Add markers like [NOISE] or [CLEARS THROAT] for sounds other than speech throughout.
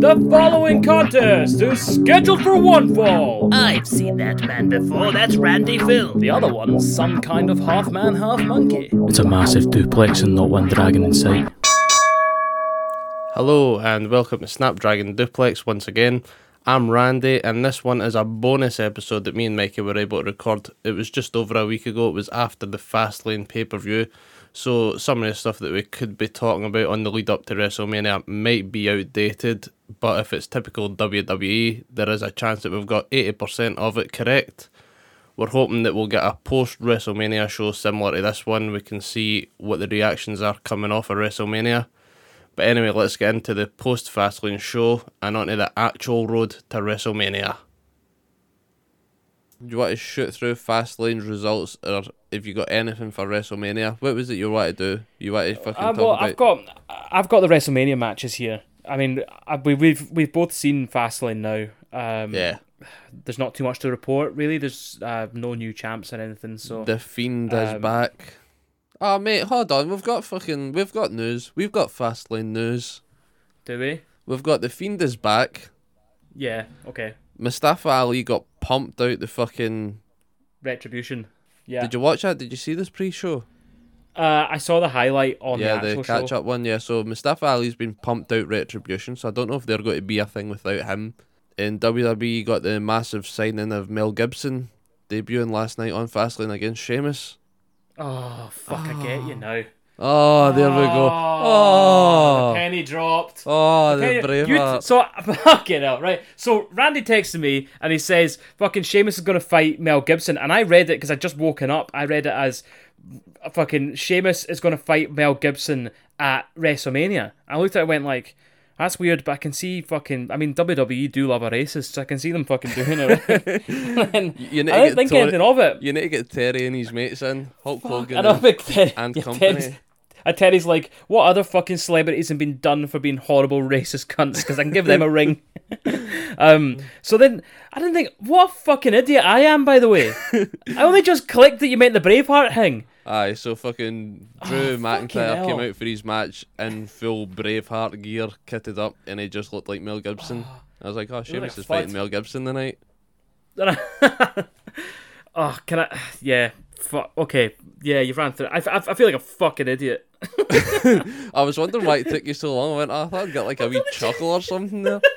The following contest is scheduled for one fall. I've seen that man before. That's Randy Phil. The other one's some kind of half man, half monkey. It's a massive duplex and not one dragon in sight. Hello and welcome to Snapdragon Suplex once again. I'm Randy, and this one is a bonus episode that me and Mikey were able to record. It was just over a week ago. It was after the Fastlane pay per view. So some of the stuff that we could be talking about on the lead up to WrestleMania might be outdated, but if it's typical WWE, there is a chance that we've got 80% of it correct. We're hoping that we'll get a post WrestleMania show similar to this one. We can see what the reactions are coming off of WrestleMania. But anyway, let's get into the post Fastlane show and onto the actual road to WrestleMania. Do you want to shoot through Fastlane's results, or if you got anything for WrestleMania? What was it you want to do? You want to fucking Uh, talk well, about? I've got I've got the WrestleMania matches here. I mean, I, we, we've we've both seen Fastlane now. Um, yeah, There's not too much to report really. There's uh, no new champs or anything. So the Fiend is um, back. Oh mate, hold on. We've got fucking. We've got news. We've got Fastlane news. do we? We've got the Fiend is back. Yeah. Okay. Mustafa Ali got pumped out the fucking. Retribution. Yeah. Did you watch that? Did you see this pre-show? Uh, I saw the highlight on yeah, the the, catch-up one. Yeah, so Mustafa Ali's been pumped out retribution, so I don't know if they're going to be a thing without him. In WWE, got the massive signing of Mel Gibson debuting last night on Fastlane against Sheamus. Oh fuck! I get you now. Oh, there we go. Oh, Oh, the penny dropped. oh, the Okay, you- so [LAUGHS] fucking hell, right? So Randy texted me and he says, "Fucking Sheamus is gonna fight Mel Gibson," and I read it because I just woken up. I read it as, "Fucking Sheamus is gonna fight Mel Gibson at WrestleMania." I looked at it and went like. That's weird, but I can see fucking. I mean, WWE do love a racist, so I can see them fucking doing it. [LAUGHS] and You need I to didn't think Tori- anything of it. You need to get Terry and his mates in. Hulk Hogan. I know, and- but Terry, and yeah, company. Terry's, uh, Terry's like, what other fucking celebrities have been done for being horrible racist cunts? Because I can give them a ring. [LAUGHS] um, so then I didn't think, what a fucking idiot I am, by the way. [LAUGHS] I only just clicked that you meant the Braveheart thing. Aye, so fucking oh, Drew Oh, McIntyre fucking came out for his match in full Braveheart gear, kitted up, and he just looked like Mel Gibson. Ah. I was like, oh, Sheamus like is Fud. fighting Mel Gibson tonight. [LAUGHS] oh, can I? Yeah. Fuck. Okay. Yeah, you ran through. it. I, I, I feel like a fucking idiot. [LAUGHS] I was wondering why it took you so long. I went, oh, I thought I'd get like a wee chuckle or something there. [LAUGHS]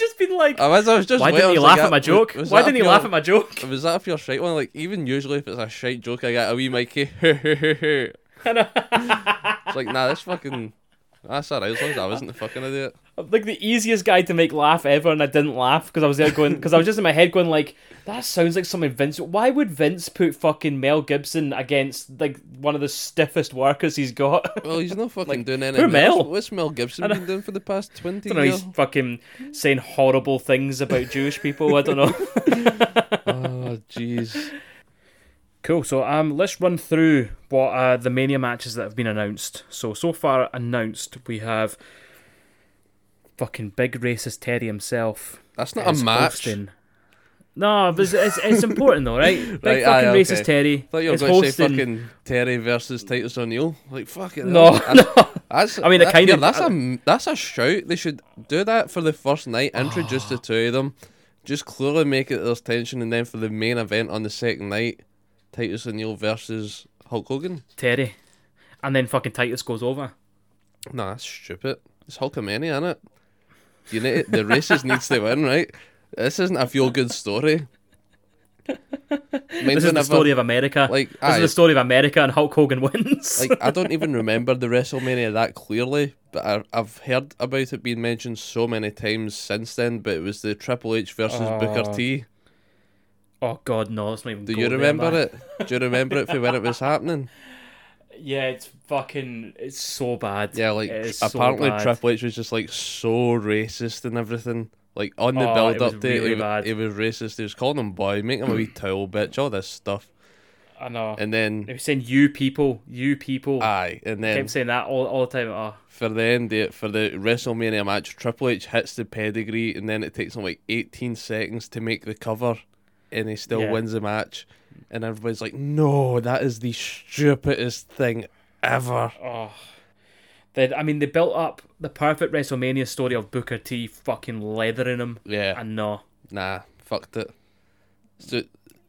You [LAUGHS] have just been like, I was, I was just why didn't I you laugh at my "Ah, joke? was Why didn't you laugh at my joke? [LAUGHS] Was that if your shite one? Like, even usually if it's a shite joke, I get a wee Mikey. [LAUGHS] it's like, nah, this fucking. Ah, That's alright, as long as I wasn't the fucking idiot. [LAUGHS] I'm like the easiest guy to make laugh ever, and I didn't laugh because I was there going [LAUGHS] because I was just in my head going like that sounds like something Vince. Why would Vince put fucking Mel Gibson against like one of the stiffest workers he's got? Well, he's not [LAUGHS] fucking Like, doing poor anything. Mel. else. What's Mel Gibson been doing for the past 20 I don't know. years? He's fucking saying horrible things about Jewish people. I don't know. Oh, jeez. Cool. So um, let's run through what uh, the Mania matches that have been announced. So so far announced, we have fucking big racist Teddy himself. That's not a match. hosting. No, but it's, it's, it's important though, right? [LAUGHS] Big Right, fucking aye, racist okay. Teddy thought you were going to say fucking Terry versus Titus O'Neil. Like, fucking it. No, that's, [LAUGHS] That's, I mean, it that- kind yeah, of- That's a that's a shout. They should do that for the first night. Introduce the [SIGHS] two of them. Just clearly make it there's tension, and then for the main event on the second night, Titus O'Neil versus Hulk Hogan. Terry. and then fucking Titus goes over. Nah, that's stupid. It's Hulkamania, isn't it? You need the races needs to win, right? This isn't a feel good story. [LAUGHS] This is the story of America. like this is the story of America, and Hulk Hogan [LAUGHS] wins. like I don't even remember the WrestleMania that clearly, but I, I've heard about it being mentioned so many times since then. But it was the Triple H versus Booker Oh, T. oh God, no, let's not even. Do you remember man. it? Do you remember it for when it was happening? [LAUGHS] Yeah, it's fucking. It's so bad. Yeah, like It is so apparently. Triple H was just like so racist and everything. Like on the Oh, build it was up to it, really he, bad. he was racist. He was calling him boy, making him a wee [CLEARS THROAT] towel bitch, all this stuff. I know. And then he was saying you people, you people. aye, and I then kept saying that all, all the time. Oh, for the end of, for the WrestleMania match, Triple H hits the pedigree, and then it takes him like 18 seconds to make the cover, and he still Yeah. wins the match. And everybody's like, "No, that is the stupidest thing ever." oh. They, I mean, they built up the perfect WrestleMania story of Booker T fucking leathering him, Yeah. and no, Nah, fucked it. So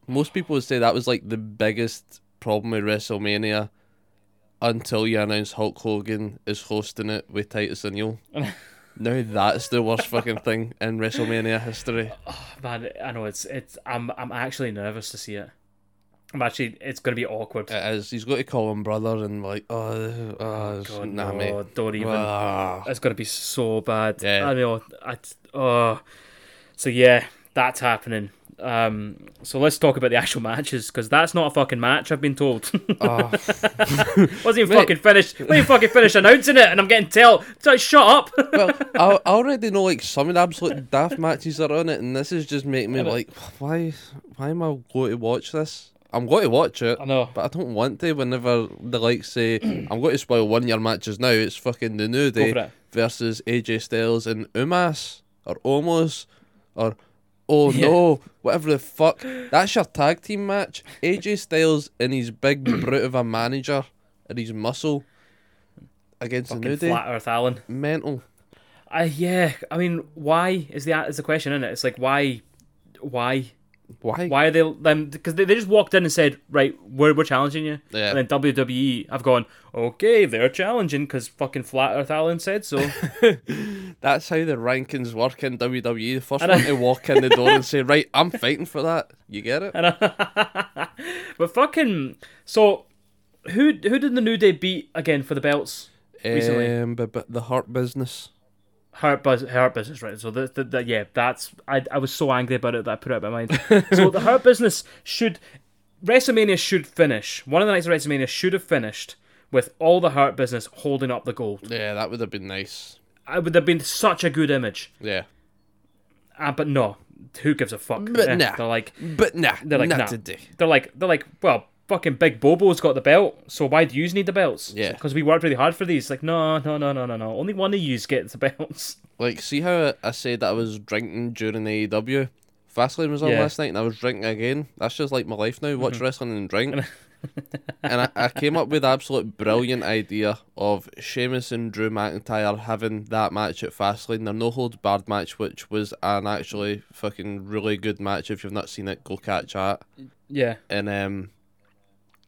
most people would say that was like the biggest problem with WrestleMania until you announce Hulk Hogan is hosting it with Titus O'Neil. [LAUGHS] now that's the worst fucking thing in WrestleMania history. Oh, man, I know it's it's. I'm I'm actually nervous to see it. I'm actually. It's gonna be awkward. It is. He's got to call him brother and like, oh, oh, God, nah, no, mate. don't even. Ah. It's gonna be so bad. Yeah. I know. I oh. So yeah, that's happening. Um. So let's talk about the actual matches because that's not a fucking match. I've been told. Ah. [LAUGHS] Wasn't even Mate. fucking finished. Wasn't even fucking finished announcing it, and I'm getting tell. So shut up. [LAUGHS] well, I, I already know like some of the absolute daft matches are on it, and this is just making me like, why, why am I going to watch this? I'm going to watch it, I know. but I don't want to. Whenever the like say, [CLEARS THROAT] I'm going to spoil one year matches now. It's fucking the New Day versus AJ Styles and Umas or Omos or oh Yeah. no, whatever the fuck. That's your tag team match. AJ Styles and his big [CLEARS THROAT] brute of a manager and his muscle against the New Day. flat Earth Allen. Mental. Uh, yeah. I mean, why is the is the question in it? It's like why, why, Why? why are they them? Because they, they just walked in and said, right, we're we're challenging you. Yeah. And then WWE I've gone, okay, they're challenging because fucking flat Earth Allen said so. [LAUGHS] That's how the rankings work in WWE. The first I know. one to walk in the door and say, "Right, I'm fighting for that." You get it? [LAUGHS] but fucking so, who who did the New Day beat again for the belts? recently. Um, but, but the Hurt Business. Hurt Buzz, Hurt Business, right? So the, the, the yeah, that's I I was so angry about it that I put it out of my mind. [LAUGHS] so the Hurt Business should WrestleMania should finish. One of the nights of WrestleMania should have finished with all the Hurt Business holding up the gold. Yeah, that would have been nice. It would have been such a good image. Yeah, Uh, but no, who gives a fuck? But Eh, nah. They're like but nah, they're like not nah. today. They're like they're like well. Fucking Big Bobo's got the belt, so why do you need the belts? Yeah. because we worked really hard for these. Like, no, no, no, no, no, no. Only one of yous gets the [LAUGHS] belts. Like, see how I said that I was drinking during the AEW. Fastlane was on Yeah. Mm-hmm. last night, and I was drinking again. That's just like my life now. Watch wrestling and drink. [LAUGHS] and I, I came up with the absolute brilliant idea of Sheamus and Drew McIntyre having that match at Fastlane, their no holds barred match, which was an actually fucking really good match. If you've not seen it, go catch that. Yeah, And um,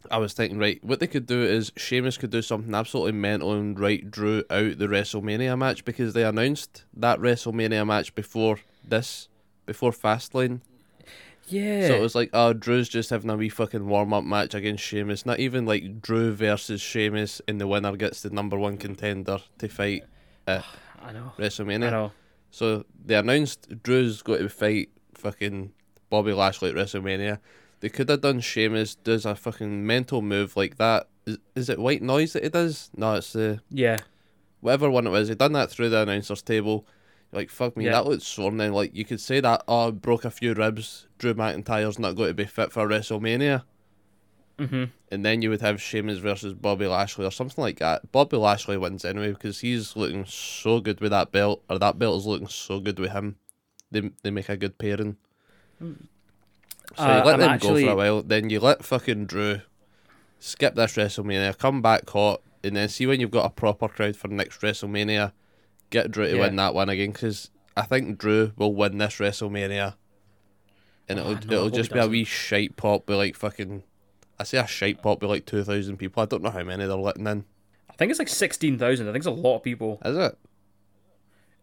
I was thinking, right, what they could do is Sheamus could do something absolutely mental and write Drew out the WrestleMania match because they announced that WrestleMania match before this, before Fastlane. yeah. So it was like, oh, Drew's just having a wee fucking warm up match against Sheamus. Not even like Drew versus Sheamus, and the winner gets the number one contender to fight at [SIGHS] I know. WrestleMania. I know. So they announced Drew's going to fight fucking Bobby Lashley at WrestleMania. They could have done Sheamus does a fucking mental move like that. Is, is it white noise that he does? No, it's the Yeah. whatever one it was. He done that through the announcers table. Like fuck me, Yeah. that looks sworn. Then like you could say that oh broke a few ribs. Drew McIntyre's not going to be fit for WrestleMania. hmm And then you would have Sheamus versus Bobby Lashley or something like that. Bobby Lashley wins anyway because he's looking so good with that belt, or that belt is looking so good with him. They they make a good pairing. So Uh, you let I'm them actually- go for a while, then you let fucking Drew skip this WrestleMania, come back hot, and then see when you've got a proper crowd for next WrestleMania, get Drew to Yeah. win that one again because I think Drew will win this WrestleMania, and Oh, it'll no, it'll just be a wee shite pop with like fucking. I say a shite pop with like two thousand people. I don't know how many they're letting in. I think it's like sixteen thousand. I think it's a lot of people. Is it?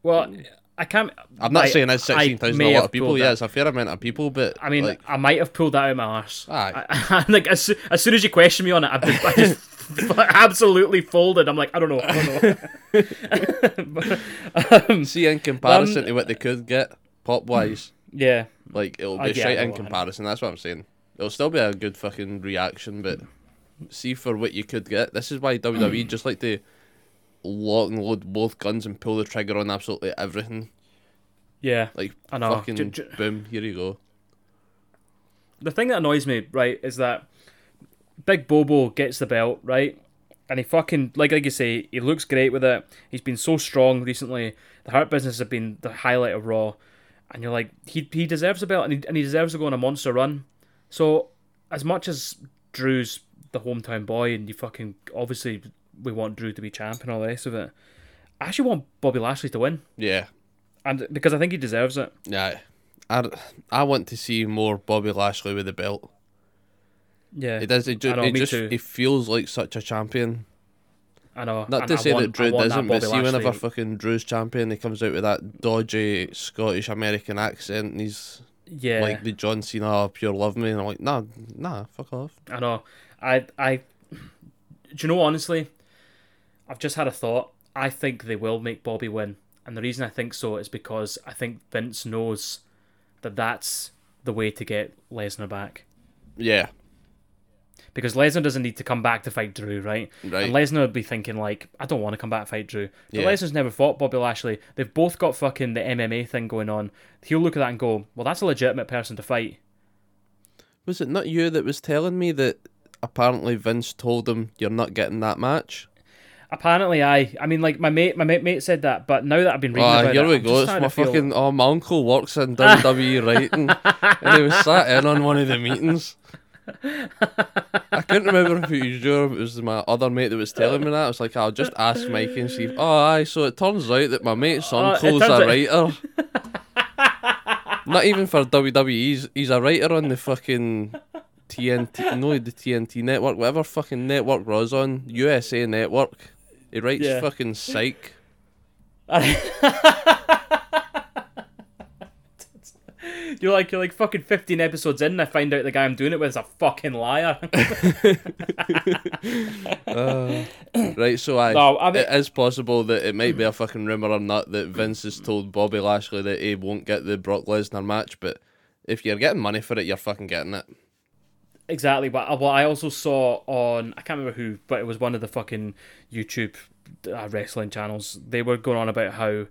Well, I can't. I'm not I- saying it's I sixteen thousand a lot of people. Yeah, it's a fair amount of people, but I mean, like, I might have pulled that out of my arse. Aye. [LAUGHS] I, like as, as soon as you question me on it, I just, I just [LAUGHS] absolutely folded. I'm like, I don't know. I don't know. [LAUGHS] But, um, see in comparison to what they could get pop wise. [CLEARS THROAT] yeah, Like it'll be I in I comparison. That's what I'm saying. It'll still be a good fucking reaction, but see for what you could get. This is why WWE just like to lock and load both guns and pull the trigger on absolutely everything. yeah. Like I know. fucking J- j- boom, here you go. the thing that annoys me, right, is that Big Bobo gets the belt, right? And he fucking like like you say, he looks great with it. He's been so strong recently. The Hurt Business have been the highlight of Raw, and you're like, he he deserves a belt, and he and he deserves to go on a monster run. So as much as Drew's the hometown boy, and you fucking obviously we want Drew to be champ and all the rest of it. I actually want Bobby Lashley to win, Yeah, and because I think he deserves it. yeah. I, I want to see more Bobby Lashley with the belt. Yeah, It does. It, ju- I know, it me just too. it feels like such a champion. I know. Not and to I say want- that Drew doesn't, but Bobby see whenever fucking Drew's champion, he comes out with that dodgy Scottish American accent, and he's yeah, like the John Cena of pure love me, and I'm like, nah, nah, fuck off. I know. I I. Do you know honestly? I've just had a thought. I think they will make Bobby win, and the reason I think so is because I think Vince knows that that's the way to get Lesnar back. Yeah, Because Lesnar doesn't need to come back to fight Drew, right? Right. And Lesnar would be thinking like, I don't want to come back to fight Drew. But Yeah. Lesnar's never fought Bobby Lashley. They've both got fucking the MMA thing going on. He'll look at that and go, well, that's a legitimate person to fight. was it not you that was telling me that apparently Vince told him you're not getting that match? Apparently, I. I mean, like my mate, my mate, mate said that, but now that I've been reading Oh, about here it, we go. It's my feel- fucking. Oh, my uncle works in WWE [LAUGHS] writing, and he was sat in on one of the meetings. I couldn't remember if it was you or if it was my other mate that was telling me that. I was like, I'll just ask Mikey and see. If, oh, aye. So it turns out that my mate's Oh, uncle's turns a out- writer. [LAUGHS] Not even for WWE. He's, he's a writer on the fucking TNT. No, the TNT network, whatever fucking network Raw's on. USA Network. He writes Yeah. fucking psych. [LAUGHS] You're like you're like fucking 15 episodes in. And I find out the guy I'm doing it with is a fucking liar. [LAUGHS] Uh, right, so I, No, I mean- it is possible that it might be a fucking rumor or not that Vince has told Bobby Lashley that he won't get the Brock Lesnar match, but if you're getting money for it, you're fucking getting it. Exactly, but uh, what I also saw on I can't remember who, but it was one of the fucking YouTube uh, wrestling channels. They were going on about how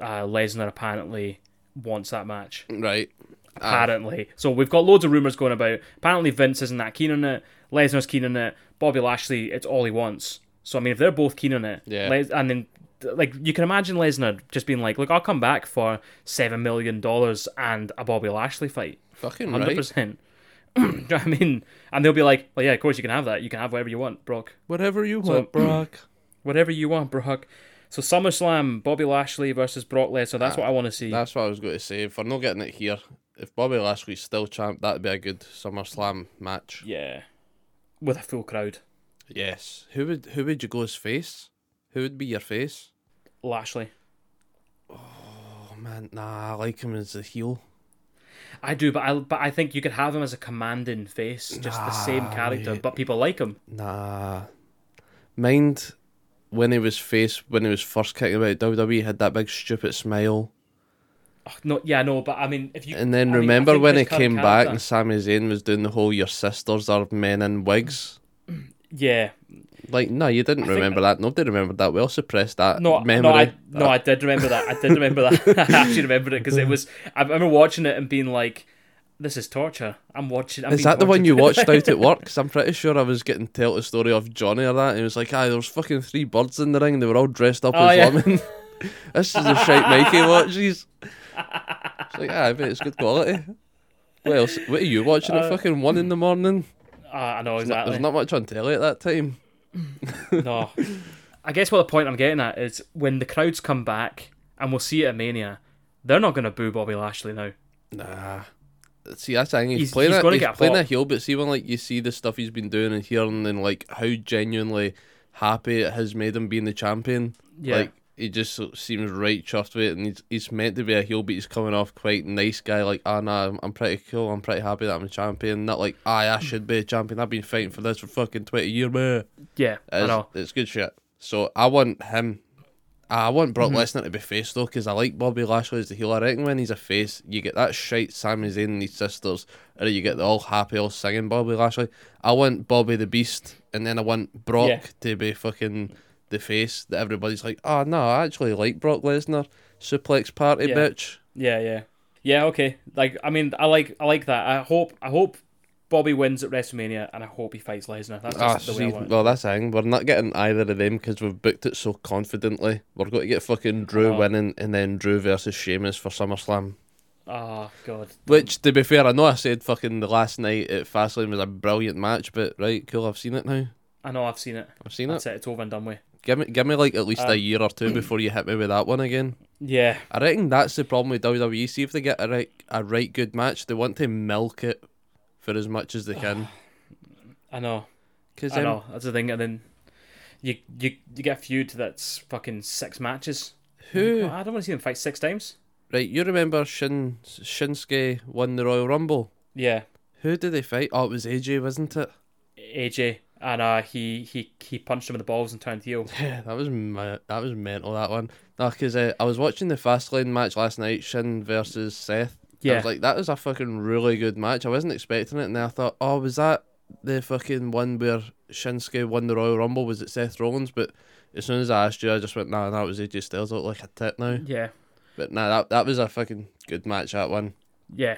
uh, Lesnar apparently wants that match. Right. Apparently, so we've got loads of rumors going about. Apparently, Vince isn't that keen on it. Lesnar's keen on it. Bobby Lashley, it's all he wants. So I mean, if they're both keen on it, Yeah. Les- and then like you can imagine Lesnar just being like, "Look, I'll come back for seven million dollars and a Bobby Lashley fight." Fucking Hundred right. percent. [CLEARS THROAT] Do you know I mean? And they'll be like, "Well, yeah, of course you can have that. You can have whatever you want, Brock. Whatever you want, Brock. [CLEARS THROAT] Whatever you want, Brock." So SummerSlam, Bobby Lashley versus Brock Lesnar. That's ah, what I want to see. That's what I was going to say. If we're not getting it here, if Bobby Lashley's still champ, that'd be a good SummerSlam match. Yeah, with a full crowd. Yes. Who would who would you go as face? Who would be your face? Lashley. Oh man, nah, I like him as a heel. I do, but I but I think you could have him as a commanding face, just the same character, mate. but people like him. Nah. Mind when he was face when he was first kicking about WWE, had that big stupid smile. Oh, no, yeah, no, but I mean, if you And then I remember think when he came back and Sami Zayn was doing the whole "Your sisters are men in wigs." [CLEARS THROAT] yeah, Like, no, you didn't think- remember that. Nobody remembered that. We all suppressed that no, memory. no, I no, I did remember that. I did remember that. [LAUGHS] I actually remembered it because it was. I remember watching it and being like, "This is torture." I'm watching. I'm Is that the one you watched out at work? [LAUGHS] Because I'm pretty sure I was getting told the story of Johnny or that. And he was like, "Ah, there was fucking three birds in the ring. They were all dressed up Oh, as yeah. women." [LAUGHS] this is the shite Mikey watches. It's like, ah, I bet it's good quality. What else? What are you watching at fucking one in the morning? Ah, I know There's exactly. not much on telly at that time. [LAUGHS] no. I guess what the point I'm getting at is when the crowds come back and we'll see it at Mania, they're not going to boo Bobby Lashley now. Nah. See, that's the thing. He's, He's- playing he's gonna He's get playing a heel, but see when like you see the stuff he's been doing and hearing and like how genuinely happy it has made him being the champion. Yeah. Like he just seems right chuffed with it, and he's he's meant to be a heel, but he's coming off quite nice guy. Like, ah, nah, I'm, I'm pretty cool. I'm pretty happy that I'm a champion. Not like, ah, I should be a champion. I've been fighting for this for fucking twenty years, man. Yeah, I It's, know. it's good shit. So I want him. I want Brock Mm-hmm. Lesnar to be face though, because I like Bobby Lashley as the heel. I reckon when he's a face, you get that shite Sami Zayn and his sisters, or you get the all happy, all singing Bobby Lashley. I want Bobby the Beast, and then I want Brock Yeah. to be fucking the face that everybody's like, ah, oh no, I actually like Brock Lesnar. Suplex party, Yeah. bitch. Yeah, yeah, yeah. Okay. Like, I mean, I like, I like that. I hope, I hope Bobby wins at WrestleMania, and I hope he fights Lesnar. That's Ah, the way see, I want. well, that's the thing. We're not getting either of them because we've booked it so confidently. We're going to get fucking Drew Oh. winning and then Drew versus Sheamus for SummerSlam. Oh God. Which, to be fair, I know I said fucking the last night at Fastlane was a brilliant match, but right, cool, I've seen it now. I know I've seen it. I've seen it. That's it. It's over and done with. Give me, give me like at least a Um, year or two before you hit me with that one again. Yeah, I reckon that's the problem with WWE. See if they get a right, a right good match, they want to milk it for as much as they [SIGHS] can. I know. Because I know. That's the thing. And then you you you get a feud that's fucking six matches. who Oh, I don't want to see them fight six times. right? You remember Shin Shinsuke won the Royal Rumble? Yeah, Who did they fight? Oh, it was AJ, wasn't it? AJ and uh, he he he punched him in the balls and turned heel. Yeah, [LAUGHS] that was ma- that was mental. That one. No, because uh, I was watching the Fastlane match last night, Shin versus Seth. Yeah, I was like, that was a fucking really good match. I wasn't expecting it, and then I thought, oh, was that the fucking one where Shinsuke won the Royal Rumble? Was it Seth Rollins? But as soon as I asked you, I just went, nah, that was AJ Styles. Look like a tit now. yeah, But nah, that that was a fucking good match. That one, yeah.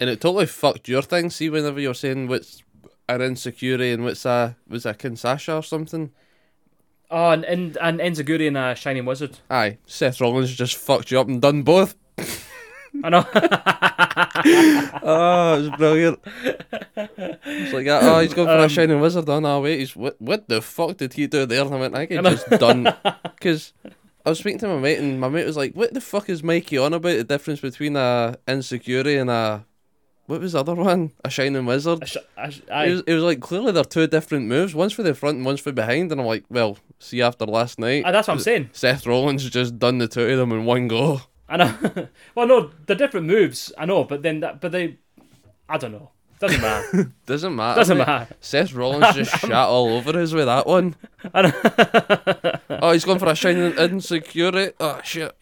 and it totally fucked your thing. See, whenever you're saying what's an insecurity and what's a was a Kinshasa or something. Oh, and and, and Enziguri and a Shining Wizard. Aye, Seth Rollins just fucked you up and done both. [LAUGHS] I know. Oh, it was brilliant. It's like, oh, he's going for a um, shining wizard. Oh, no, wait, he's what? What the fuck did he do there? And I went, I get just done [LAUGHS] because I was speaking to my mate, and my mate was like, "What the fuck is Mikey on about? The difference between a insecurity and a what was the other one? A shining wizard." Sh- I, It was, it was like clearly they're two different moves. One's for the front and one's for behind. And I'm like, well, see after last night, Ah, that's what I'm saying. Seth Rollins just done the two of them in one go. I know. [LAUGHS] well, no, they're different moves. I know, but then that, but they, I don't know. Doesn't matter. [LAUGHS] Doesn't matter. Doesn't mate. matter. Seth Rollins just [LAUGHS] shot all over us with that one. I know. Oh, he's going for a shining insecurity. Oh shit,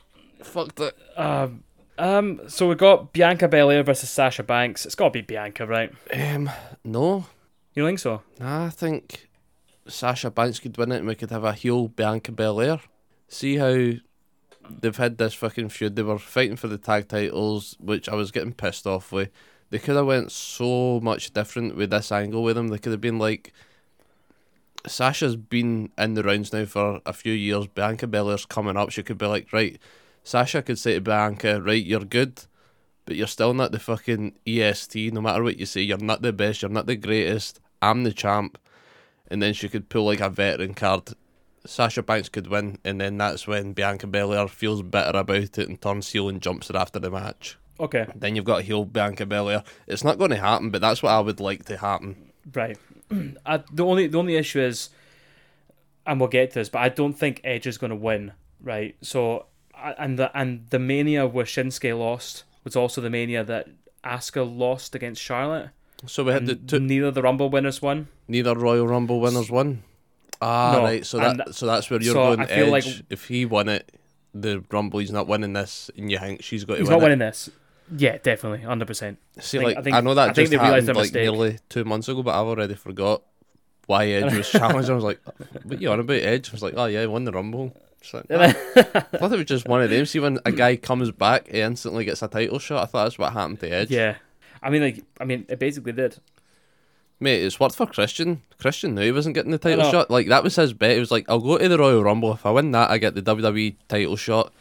fucked it. Um, um. So we got Bianca Belair versus Sasha Banks. It's got to be Bianca, right? Um, no, You think so? nah, I think Sasha Banks could win it, and we could have a heel Bianca Belair. See how they've had this fucking feud. They were fighting for the tag titles, which I was getting pissed off with. They could have went so much different with this angle with them. They could have been like. Sasha's been in the rounds now for a few years. Bianca Belair's coming up. She could be like, right, Sasha could say to Bianca, right, you're good, but you're still not the fucking EST. No matter what you say, you're not the best, you're not the greatest. I'm the champ. And then she could pull like a veteran card. Sasha Banks could win, and then that's when Bianca Belair feels better about it and turns heel and jumps her after the match. Okay. Then you've got heel Bianca Belair. It's not going to happen, but that's what I would like to happen. Right. [CLEARS THROAT] I, the only the only issue is, and we'll get to this, but I don't think Edge is going to win. Right. So, and the and the mania where Shinsuke lost was also the mania that Asuka lost against Charlotte. So we had the two, Neither the Rumble winners won. neither Royal Rumble winners won. Ah, No, right. So that so that's where you're so going. I feel Edge. like- if he won it, the Rumble, he's not winning this, and you think she's got to He's win not it. winning this. Yeah, definitely, hundred percent. See, I think- like I I, know that I think just happened like mistake. nearly two months ago, but I've already forgot why Edge was [LAUGHS] challenged. I was like, "What you on about Edge?" I was like, "Oh yeah, he won the Rumble." [LAUGHS] I thought it was just one of them. See, when a guy comes back, he instantly gets a title shot. I thought that's what happened to Edge. Yeah, I mean, like, I mean, it basically did. Mate, it's worked for Christian. Christian knew he wasn't getting the title shot. Like that was his bet. He was like, "I'll go to the Royal Rumble. If I win that, I get the WWE title shot."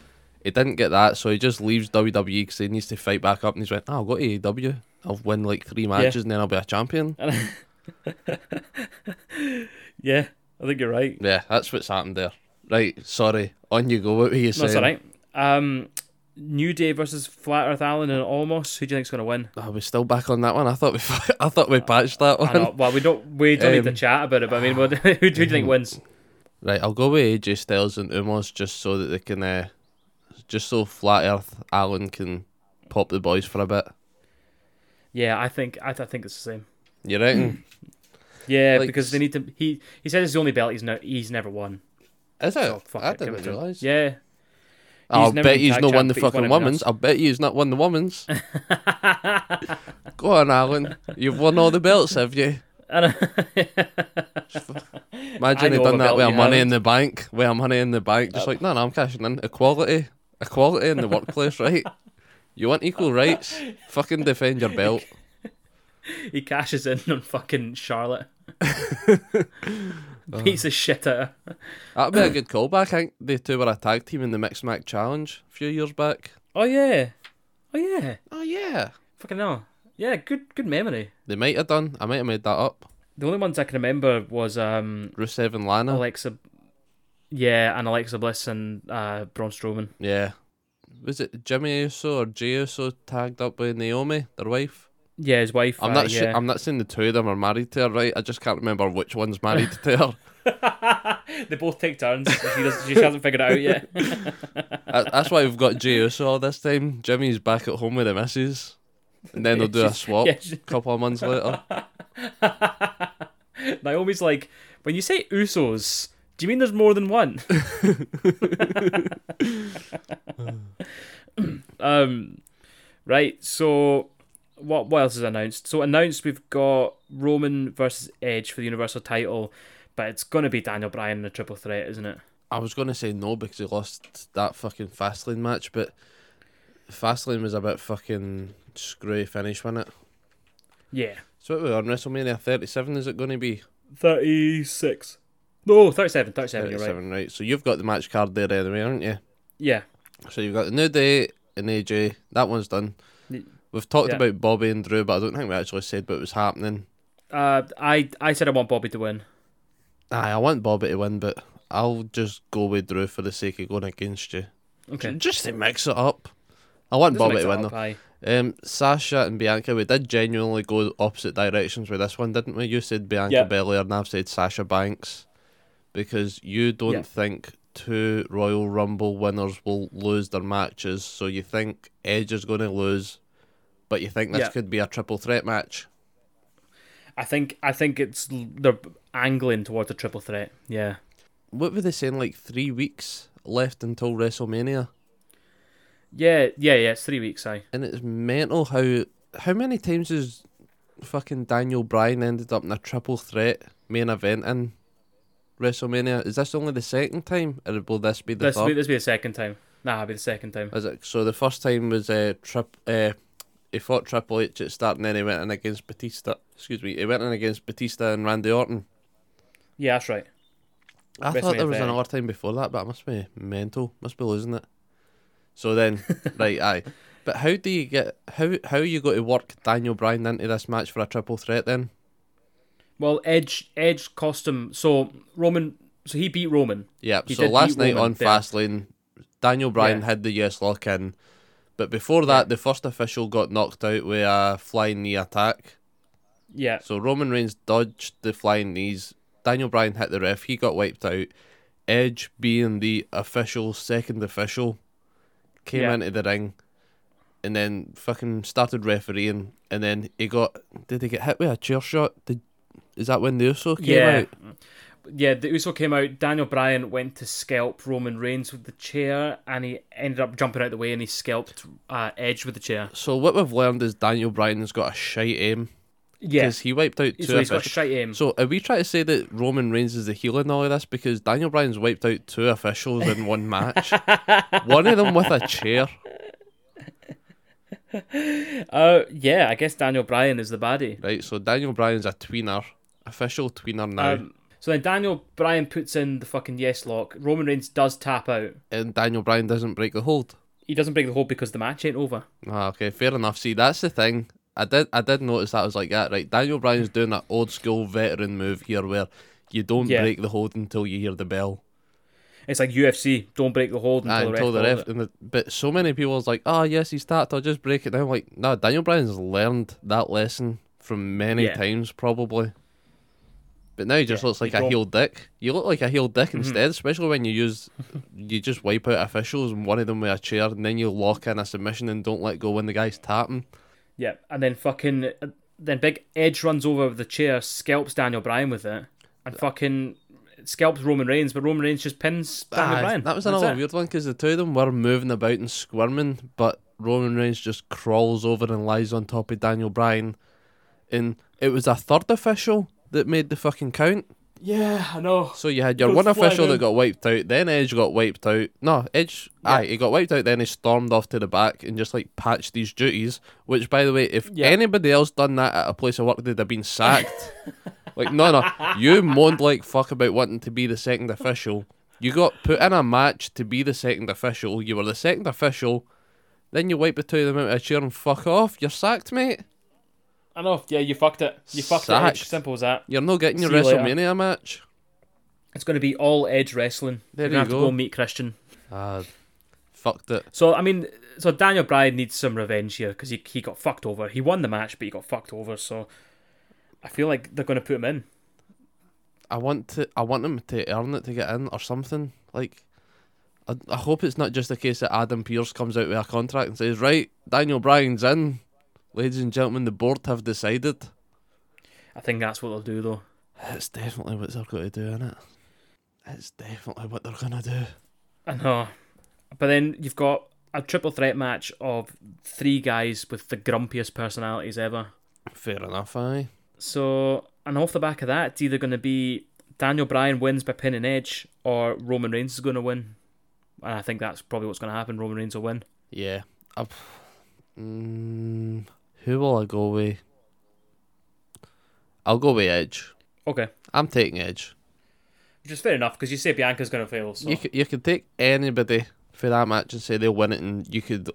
He didn't get that, so he just leaves WWE because he needs to fight back up. And he's went, oh, "I'll go to AEW. I'll win like three matches, and then I'll be a champion." [LAUGHS] Yeah, I think you're right. Yeah, that's what's happened there. Right, sorry. On you go. What were you No, saying? it's alright. Um, New Day versus Flat Earth Allen and Omos. Who do you think's going to win? Oh, we're still back on that one. I thought we, [LAUGHS] I thought we patched that one. Well, we don't. We don't need to Um, chat about it. But I mean, what, [LAUGHS] who do you think wins? [LAUGHS] Right, I'll go with AJ Styles and Umos just so that they can, uh, just so Flat Earth Allen can pop the boys for a bit. Yeah, I think. I, I think it's the same. You reckon? [CLEARS THROAT] Yeah, Like, because they need to. He he said it's the only belt he's no, he's never won. Is it? So fuck I it, didn't it to him. realise. Yeah. I'll bet he's not won champ, the but fucking women's. I'll bet he's not won the women's. [LAUGHS] Go on, Alan. You've won all the belts, have you? [LAUGHS] Imagine he know done that belt with money haven't. in the bank. With a money in the bank. Just uh, like, no, no, I'm cashing in. Equality. Equality in the workplace, right? You want equal rights? Fucking defend your belt. [LAUGHS] he cashes in on fucking Charlotte. The shit of her. That'd be a good callback. I think they two were a tag team in the Mixed Match Challenge a few years back. Oh yeah. Oh yeah. Oh, yeah. Fucking hell. Yeah, good good memory. They might have done. I might have made that up. the only ones I can remember was um Rusev and Lana. Alexa, yeah, and Alexa Bliss and uh Braun Strowman. yeah. Was it Jimmy Uso or Jey Uso tagged up with Naomi, their wife? Yeah, his wife. I'm uh, not. yeah. I'm not saying the two of them are married to her, right? I just can't remember which one's married to her. [LAUGHS] they both take turns. She, does, she hasn't figured it out yet. [LAUGHS] That's why we've got Jey Uso all this time. Jimmy's back at home with the missus, and then they'll do a [LAUGHS] swap yeah, a couple of months later. Naomi's like, when you say Usos, do you mean there's more than one? um, right. So, what what else is announced? So announced we've got Roman versus Edge for the Universal Title, but it's gonna be Daniel Bryan in a triple threat, isn't it? I was going to say no because he lost that fucking Fastlane match, but Fastlane was a bit fucking screwy finish, wasn't it? Yeah. So what are we on WrestleMania 37? Is it going to be Thirty six. No, 37, 37, You're right. 37? Right. So you've got the match card there anyway, aren't you? Yeah. So you've got the New Day and AJ. That one's done. We've talked yeah. about Bobby and Drew, but I don't think we actually said what was happening. Uh, I I said I want Bobby to win. Aye, I want Bobby to win, but I'll just go with Drew for the sake of going against you. Okay. Just to mix it up. I want Bobby to win up, though. aye. Um, Sasha and Bianca, we did genuinely go opposite directions with this one, didn't we? You said Bianca Yeah. Belair, and I've said Sasha Banks, because you don't think two Royal Rumble winners will lose their matches, so you think Edge is going to lose, but you think this Yeah. could be a triple threat match. I think I think it's they're angling towards a triple threat. Yeah. What were they saying? Like three weeks left until WrestleMania, Yeah, yeah, yeah. It's three weeks, aye. and it's mental how how many times has fucking Daniel Bryan ended up in a triple threat main event in WrestleMania? Is this only the second time, or will this be the This third? be, this be the second time. Nah, it'll be the second time. Is it so? The first time was uh, trip. Uh, he fought Triple H at start, and then he went in against Batista. Excuse me, he went in against Batista and Randy Orton. Yeah, that's right. I thought there was another time before that, but I must be mental. Must be losing it. So then, [LAUGHS] right, aye. But how do you get how how are you going to work Daniel Bryan into this match for a triple threat then? Well, Edge Edge cost him. So Roman, so he beat Roman. Yeah. He so last night Roman on. Fastlane, Daniel Bryan Yeah. had the yes lock in, but before that, the first official got knocked out with a flying knee attack. Yeah, So Roman Reigns dodged the flying knees. Daniel Bryan hit the ref. He got wiped out. Edge, being the official second official, came Yeah. into the ring, and then fucking started refereeing. And then he got. Did he get hit with a chair shot? Did is that when the Uso came yeah, out? Yeah. The Uso came out. Daniel Bryan went to scalp Roman Reigns with the chair, and he ended up jumping out the way, and he scalped uh, Edge with the chair. So what we've learned is Daniel Bryan's got a shite aim Yeah, because he wiped out two so he's got officials. shite aim. So are we trying to say that Roman Reigns is the heel in all of this because Daniel Bryan's wiped out two officials in one match, [LAUGHS] one of them with a chair. [LAUGHS] Uh, yeah, I guess Daniel Bryan is the baddie. Right, so Daniel Bryan's a tweener, official tweener now, Um, so then Daniel Bryan puts in the fucking yes lock. Roman Reigns does tap out. and Daniel Bryan doesn't break the hold. He doesn't break the hold because the match ain't over. Ah, okay, fair enough. See, that's the thing. I did, I did notice that. I was like, yeah, right. Daniel Bryan's doing that old school veteran move here, where you don't Yeah. break the hold until you hear the bell. It's like UFC. Don't break the hold Ah, until, until the the ref. ref, it. and the, but so many people was like, oh yes, he's tapped. I'll just break it down. Like, no, Daniel Bryan's learned that lesson from many Yeah. times, probably. But now he just Yeah, looks like a heel dick. You look like a heel dick Mm-hmm. instead, especially when you use, you just wipe out officials and one of them with a chair, and then you lock in a submission and don't let go when the guy's tapping. Yeah, and then fucking uh, then Big Edge runs over with the chair, scalps Daniel Bryan with it, and fucking scalps Roman Reigns, but Roman Reigns just pins Daniel Aye, Bryan. That was That's another it. weird one because the two of them were moving about and squirming, but Roman Reigns just crawls over and lies on top of Daniel Bryan. And it was a third official that made the fucking count. Yeah, I know. So you had your Goes one official that got wiped out, then Edge got wiped out. No, Edge, Yeah. aye, he got wiped out, then he stormed off to the back and just like patched these duties. Which, by the way, if Yeah. anybody else done that at a place of work, they'd have been sacked. [LAUGHS] like, no, no, you moaned like fuck about wanting to be the second official. You got put in a match to be the second official. You were the second official. Then you wipe the two of them out of a chair and fuck off. You're sacked, mate. I know. Yeah, you fucked it. You fucked it. Sacked. Edge. Simple as that. You're not getting your See you later. WrestleMania match. It's going to be all Edge wrestling. There You're you gonna have go. to go meet Christian. Ah, fucked it. So I mean, so Daniel Bryan needs some revenge here because he he got fucked over. He won the match, but he got fucked over. So I feel like they're going to put him in. I want to. I want him to earn it to get in or something. Like, I, I hope it's not just a case that Adam Pearce comes out with a contract and says, "Right, Daniel Bryan's in." Ladies and gentlemen, the board have decided. I think that's what they'll do though. It's definitely what they're going to do, innit? It's definitely what they're going to do. I know. But then you've got a triple threat match of three guys with the grumpiest personalities ever. Fair enough, aye. So, and off the back of that, it's either going to be Daniel Bryan wins by pin and edge, or Roman Reigns is going to win. And I think that's probably what's going to happen. Roman Reigns will win. Yeah. I've, mm, who will I go with? I'll go with Edge. Okay, I'm taking Edge. which is fair enough because you say Bianca's going to fail. So You could you could take anybody for that match and say they'll win it, and you could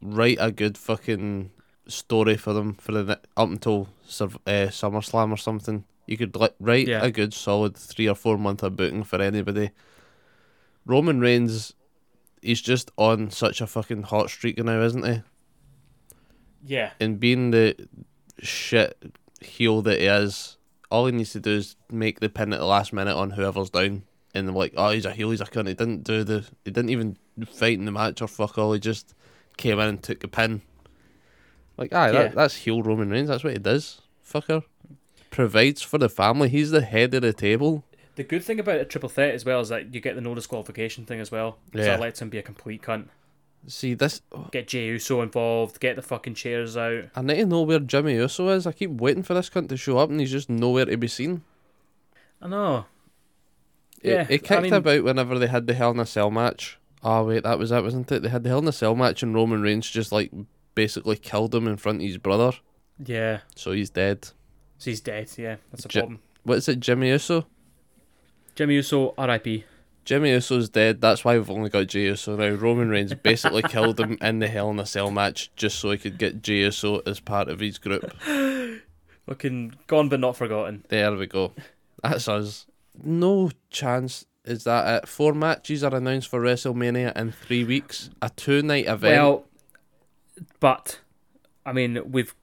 write a good fucking story for them for the up until uh, SummerSlam or something. You could write Yeah. a good solid three or four month of booking for anybody. Roman Reigns, he's just on such a fucking hot streak now, isn't he? Yeah, And being the shit heel that he is, all he needs to do is make the pin at the last minute on whoever's down. And they're like, oh, he's a heel, he's a cunt. He didn't do the, he didn't even fight in the match or fuck all. He just came in and took the pin. Like, aye, Yeah. that, that's heel Roman Reigns. That's what he does. Fucker. Provides for the family. He's the head of the table. the good thing about a triple threat as well is that you get the no disqualification thing as well. So Yeah. that lets him be a complete cunt. See, this, oh. Get Jey Uso involved. Get the fucking chairs out. I need to know where Jimmy Uso is. I keep waiting for this cunt to show up and he's just nowhere to be seen. I know. It, Yeah, it I kicked mean- about whenever they had the Hell in a Cell match. Oh wait, that was it, wasn't it? They had the Hell in a Cell match and Roman Reigns just like basically killed him in front of his brother, Yeah. so he's dead. So he's dead. Yeah, that's a Ji- problem. What is it, Jimmy Uso? Jimmy Uso, R.I.P. Jimmy Uso's dead. That's why we've only got Jey Uso now. Roman Reigns basically [LAUGHS] killed him in the Hell in a Cell match just so he could get Jey Uso as part of his group. [LAUGHS] Looking gone but not forgotten. There we go. That's us. No chance. Is that it? Four matches are announced for WrestleMania in three weeks. A two night event. Well, but I mean, we've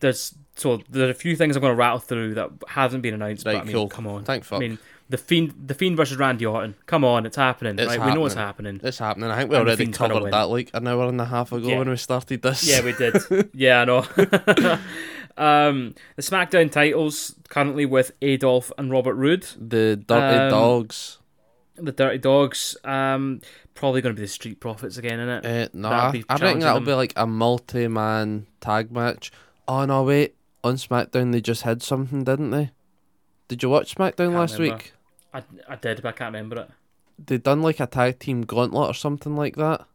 there's so there are a few things I'm going to rattle through that haven't been announced. Right, but I mean, cool. come on. Thank fuck. I mean, the fiend, the fiend versus Randy Orton. Come on, it's happening. It's right, we know it's happening. happening. It's happening. I think we And already covered that like an hour and a half ago Yeah. when we started this. Yeah, we did. [LAUGHS] yeah, I know. [LAUGHS] um, the SmackDown titles currently with Adolf and Robert Roode, the Dirty Um, Dogs. the Dirty Dawgs. Um, probably going to be the Street Profits again, isn't it? Uh, no, I, I reckon challenging that'll them. be like a multi-man tag match. Oh no, wait. On SmackDown, they just had something, didn't they? Did you watch SmackDown last remember. week? I, I did, but I can't remember it. They done like a tag team gauntlet or something like that.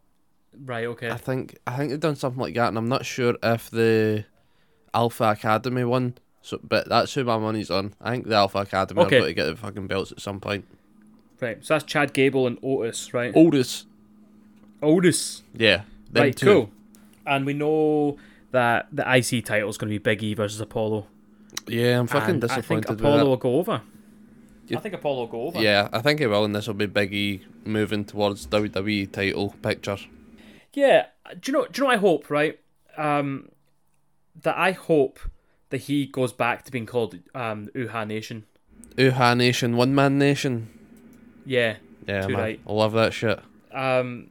Right, okay. I think I think they done something like that, and I'm not sure if the Alpha Academy won. So, but that's who my money's on. I think the Alpha Academy Okay. are going to get the fucking belts at some point. Right, so that's Chad Gable and Otis, right? Otis, Otis. yeah, them Right, two. cool. And we know that the IC title is going to be Big E versus Apollo. Yeah, I'm fucking And disappointed I think Apollo will go over. You- I think Apollo will go over. Yeah, I think he will, and this will be Big E moving towards WWE title picture. Yeah. Do you know? Do you know? What I hope right. Um, that I hope that he goes back to being called um Uhaa Nation. Uhaa Nation, One Man Nation. Yeah. Yeah, man, right. I love that shit. Um.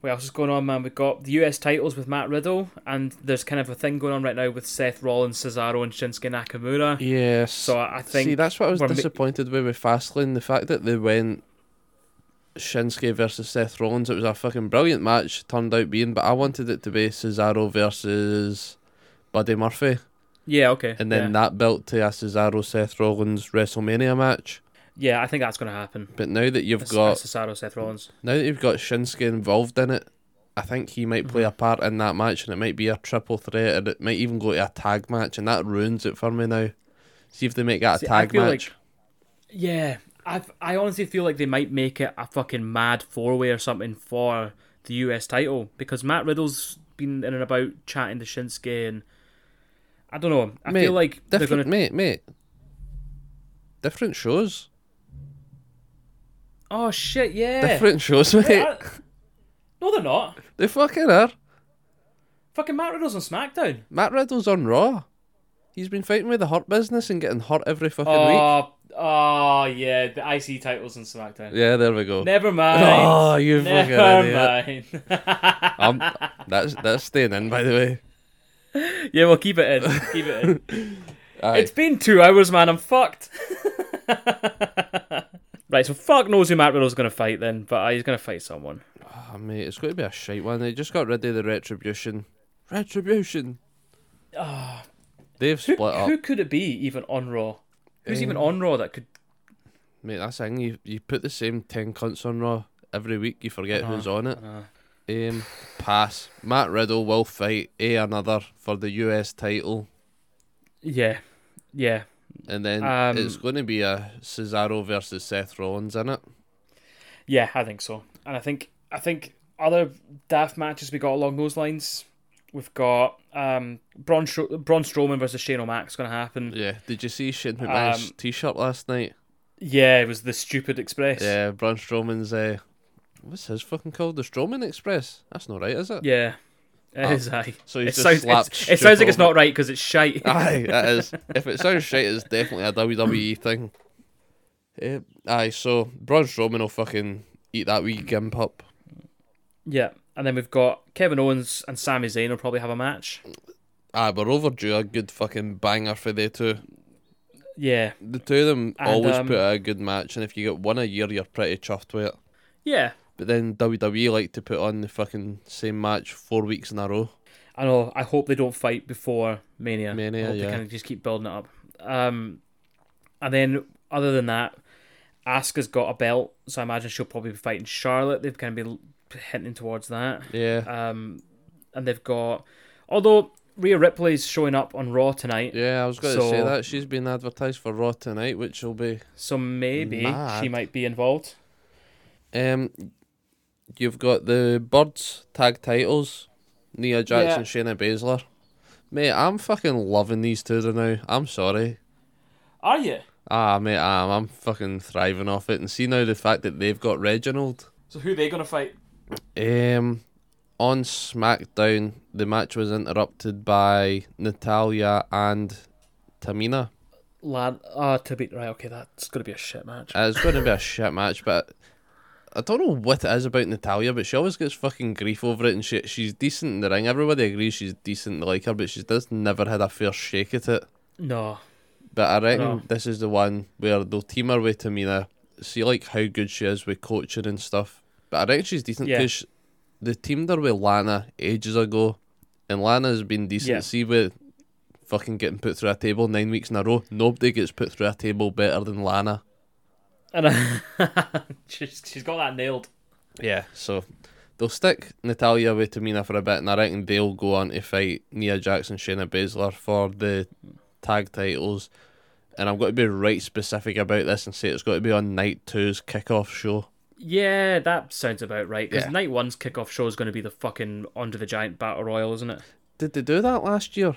What else is going on, man? We've got the US titles with Matt Riddle, and there's kind of a thing going on right now with Seth Rollins, Cesaro, and Shinsuke Nakamura. Yes. So I think See, that's what I was we're ma- disappointed with with Fastlane. The fact that they went Shinsuke versus Seth Rollins. It was a fucking brilliant match. Turned out being, but I wanted it to be Cesaro versus Buddy Murphy, yeah, okay. and then yeah. that built to a Cesaro Seth Rollins WrestleMania match. Yeah, I think that's going to happen. But now that you've It's- got it's Cesaro, Seth Rollins. now that you've got Shinsuke involved in it, I think he might Mm-hmm. play a part in that match, and it might be a triple threat, and it might even go to a tag match, and that ruins it for me now. See if they make that a See, I tag match. like- Yeah, I I honestly feel like they might make it a fucking mad four way or something for the US title because Matt Riddle's been in and about chatting to Shinsuke and I don't know. I mate, feel like they're gonna. mate, mate. Different shows. Oh shit! Yeah. Different shows, mate. I- No, they're not. They fucking are. Fucking Matt Riddle's on SmackDown. Matt Riddle's on Raw. He's been fighting with the Hurt Business and getting hurt every fucking week. Oh, oh yeah, the IC titles on SmackDown. Yeah, there we go. Never mind. Oh, you fucking Never idiot. mind. [LAUGHS] Um, that's that's staying in, by the way. yeah, we'll keep it in. Keep it in. [LAUGHS] Aye. It's been two hours, man. I'm fucked. [LAUGHS] right, so fuck knows who Matt Riddle's gonna fight then, but uh, he's gonna fight someone. Oh, mate, it's going to be a shite one. They just got rid of the retribution. Retribution. Ah they've Who, split up. who could it be even on Raw? Who's even on Raw that could? Mate, that's the thing. You, you put the same 10 cunts on Raw every week, you forget who's on it. Um, pass. Matt Riddle will fight a another for the US title. Yeah, yeah, And then Um, it's going to be a Cesaro versus Seth Rollins in it. yeah. I think so, and I think I think other daft matches we got along those lines. We've got um, Braun, Stro- Braun Strowman versus Shane O'Mac's going to happen. Yeah. Did you see Shane McMahon's Um, t shirt last night? Yeah, it was the Stupid Express. Yeah, Braun Strowman's. Uh, what's his fucking called? The Strowman Express? That's not right, is it? Yeah. It is, aye. so he's it just sounds, slapped it sounds like it's not right because it's shite. [LAUGHS] Aye, that is. [LAUGHS] If it sounds shit, it's definitely a WWE thing. Eh, aye, so Braun Strowman will fucking eat that wee gimp up. yeah. And then we've got Kevin Owens and Sami Zayn will probably have a match. Aye, we're overdue a good fucking banger for they two. Yeah. The two of them And, always um, put out a good match, and if you get one a year, you're pretty chuffed with it. Yeah. But then WWE like to put on the fucking same match four weeks in a row. I know. I hope they don't fight before Mania. Mania, yeah. They kind of just keep building it up. Um, and then other than that, Asuka's got a belt, so I imagine she'll probably be fighting Charlotte. They've kind of been hinting towards that. Yeah, Um, and they've got, although Rhea Ripley's showing up on Raw tonight, yeah, I was going to say that she's been advertised for Raw tonight, which will be so maybe Mad. she might be involved. Um, you've got the Birds tag titles, Nia Jackson, Shayna Baszler. Mate, I'm fucking loving these two right now. I'm sorry. Are you? Ah, mate, I'm, I'm fucking thriving off it. And see now the fact that they've got Reginald. So who are they gonna fight? Um, on SmackDown, the match was interrupted by Natalya and Tamina. Lad, ah, to be right. Okay, that's gonna be a shit match. Uh, It's going to be a shit match, but I don't know what it is about Natalya, but she always gets fucking grief over it, and she she's decent in the ring. Everybody agrees she's decent, they like her, but she just never had a fair shake at it. No, But I reckon No. this is the one where they'll team her with Tamina, see like how good she is with coaching and stuff. But I reckon she's decent Yeah. because they teamed her with Lana ages ago, and Lana's been decent. Yeah. See with fucking getting put through a table nine weeks in a row. Nobody gets put through a table better than Lana. And [LAUGHS] she's she's got that nailed. Yeah, so they'll stick Natalya with Tamina for a bit, and I reckon they'll go on to fight Nia Jackson, Shayna Baszler for the tag titles. And I'm going to be right specific about this and say it's got to be on night two's kickoff show. Yeah, that sounds about right. Because Yeah. night one's kickoff show is going to be the fucking André the Giant Battle Royal, isn't it? Did they do that last year?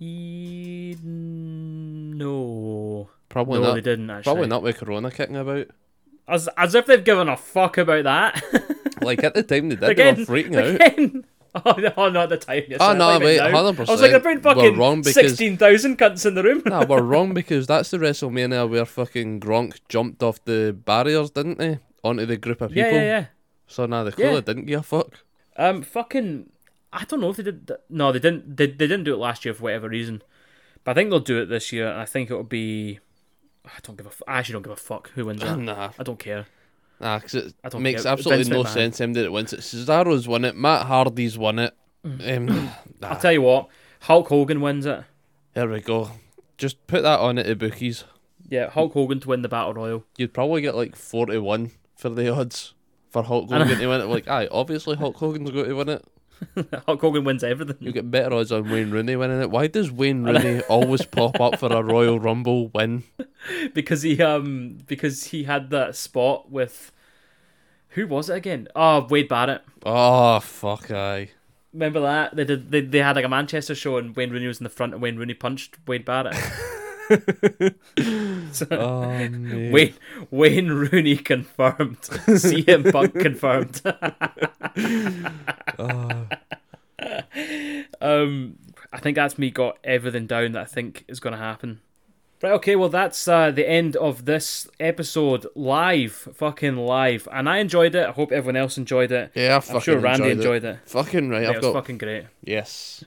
E- no, Probably no, not. they didn't actually. Probably not with Corona kicking about. As as if they've given a fuck about that. [LAUGHS] Like at the time they did, again, they were freaking out. again. [LAUGHS] Oh, no, oh, not the time. Yes, Oh, I no, wait, 100%. I was like, putting fucking wrong because- sixteen thousand cunts in the room. nah, we're [LAUGHS] wrong because that's the WrestleMania where fucking Gronk jumped off the barriers, didn't he? Onto the group of people. yeah, yeah, yeah. So nah, they clearly Yeah. didn't give a fuck. Um, fucking, I don't know if they did. th- No, they didn't. They, they didn't do it last year for whatever reason. But I think they'll do it this year, and I think it'll be. I don't give a. f- I actually don't give a fuck who wins it. nah, I don't care. nah, 'cause it I don't makes care. absolutely Vince no McMahon. sense him that it wins it. Cesaro's won it, Matt Hardy's won it. Um, [CLEARS THROAT] nah, I'll tell you what. Hulk Hogan wins it. there we go. Just put that on at the bookies. Yeah, Hulk Hogan to win the Battle Royal. You'd probably get like forty-one for the odds for Hulk Hogan to win it. Like, aye, obviously Hulk Hogan's going to win it. [LAUGHS] Hulk Hogan wins everything. You get better odds on Wayne Rooney winning it. Why does Wayne Rooney always pop up for a Royal Rumble win? [LAUGHS] because he um because he had that spot with who was it again? Oh, Wade Barrett. Oh fuck, I. Remember that they did. They, they had like a Manchester show, and Wayne Rooney was in the front, and Wayne Rooney punched Wade Barrett. [LAUGHS] [LAUGHS] So- Oh. Wayne Wayne Rooney confirmed. [LAUGHS] CM Punk confirmed. Oh. [LAUGHS] um, I think that's me got everything down that I think is going to happen. Right, okay, well that's uh, the end of this episode live, fucking live, and I enjoyed it. I hope everyone else enjoyed it. Yeah, I fucking I'm sure Randy enjoyed, enjoyed it. Fucking right, Yeah, I've it was got fucking great. yes.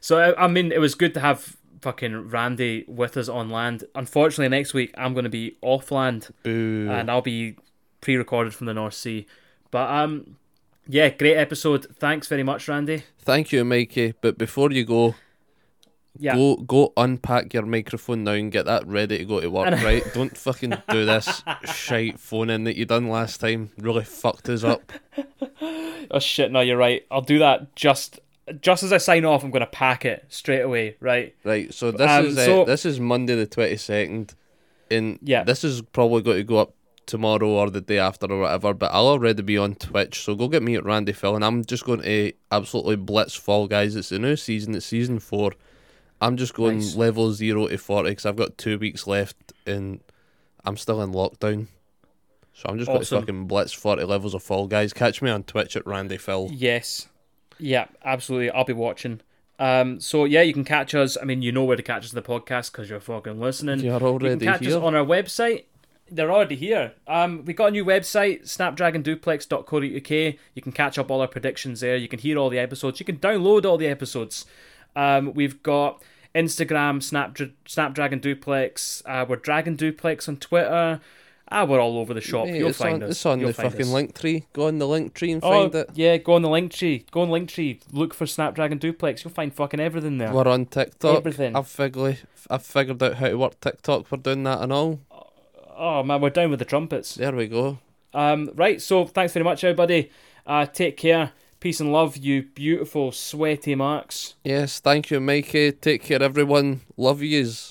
So I, I mean, it was good to have fucking Randy with us on land. Unfortunately, next week I'm going to be off land Boo. and I'll be pre-recorded from the North Sea. But um, yeah, great episode. Thanks very much, Randy. Thank you, Mikey. But before you go, Yeah, go go unpack your microphone now and get that ready to go to work. Right? [LAUGHS] Don't fucking do this shite phoning that you done last time. Really fucked us up. [LAUGHS] Oh shit! No, you're right. I'll do that just just as I sign off. I'm gonna pack it straight away. Right. Right. So this Um, is uh, so- this is Monday the twenty second. and Yeah. this is probably going to go up tomorrow or the day after or whatever. But I'll already be on Twitch, so go get me at Randy Phil, and I'm just going to absolutely blitz Fall Guys. It's the new season. It's season four. I'm just going Nice. level zero to forty because I've got two weeks left, and I'm still in lockdown. So I'm just going to fucking blitz forty levels of Fall Guys. Catch me on Twitch at Randy Phil. Yes. Yeah, absolutely. I'll be watching. Um, so yeah, you can catch us. I mean, you know where to catch us in the podcast because you're fucking listening. You're you can already catch here. us on our website. They're already here. Um, we got a new website, snapdragonsuplex.co.uk. You can catch up all our predictions there. You can hear all the episodes. You can download all the episodes. Um, we've got Instagram, Snapdra- Snapdragon Suplex. Uh, we're Dragon Suplex on Twitter. Ah, we're all over the shop. Mate, You'll find on, us. It's on You'll the fucking us. link tree. Go on the link tree and Oh, find it. yeah, go on the link tree. Go on link tree. Look for Snapdragon Suplex. You'll find fucking everything there. We're on TikTok. Everything. I've figured, I've figured out how to work TikTok. We're doing that and all. Oh man, we're down with the trumpets. There we go. Um, right. So thanks very much, everybody. Uh, take care. Peace and love, you beautiful sweaty marks. Yes, thank you, Mikey. Take care, everyone. Love yous.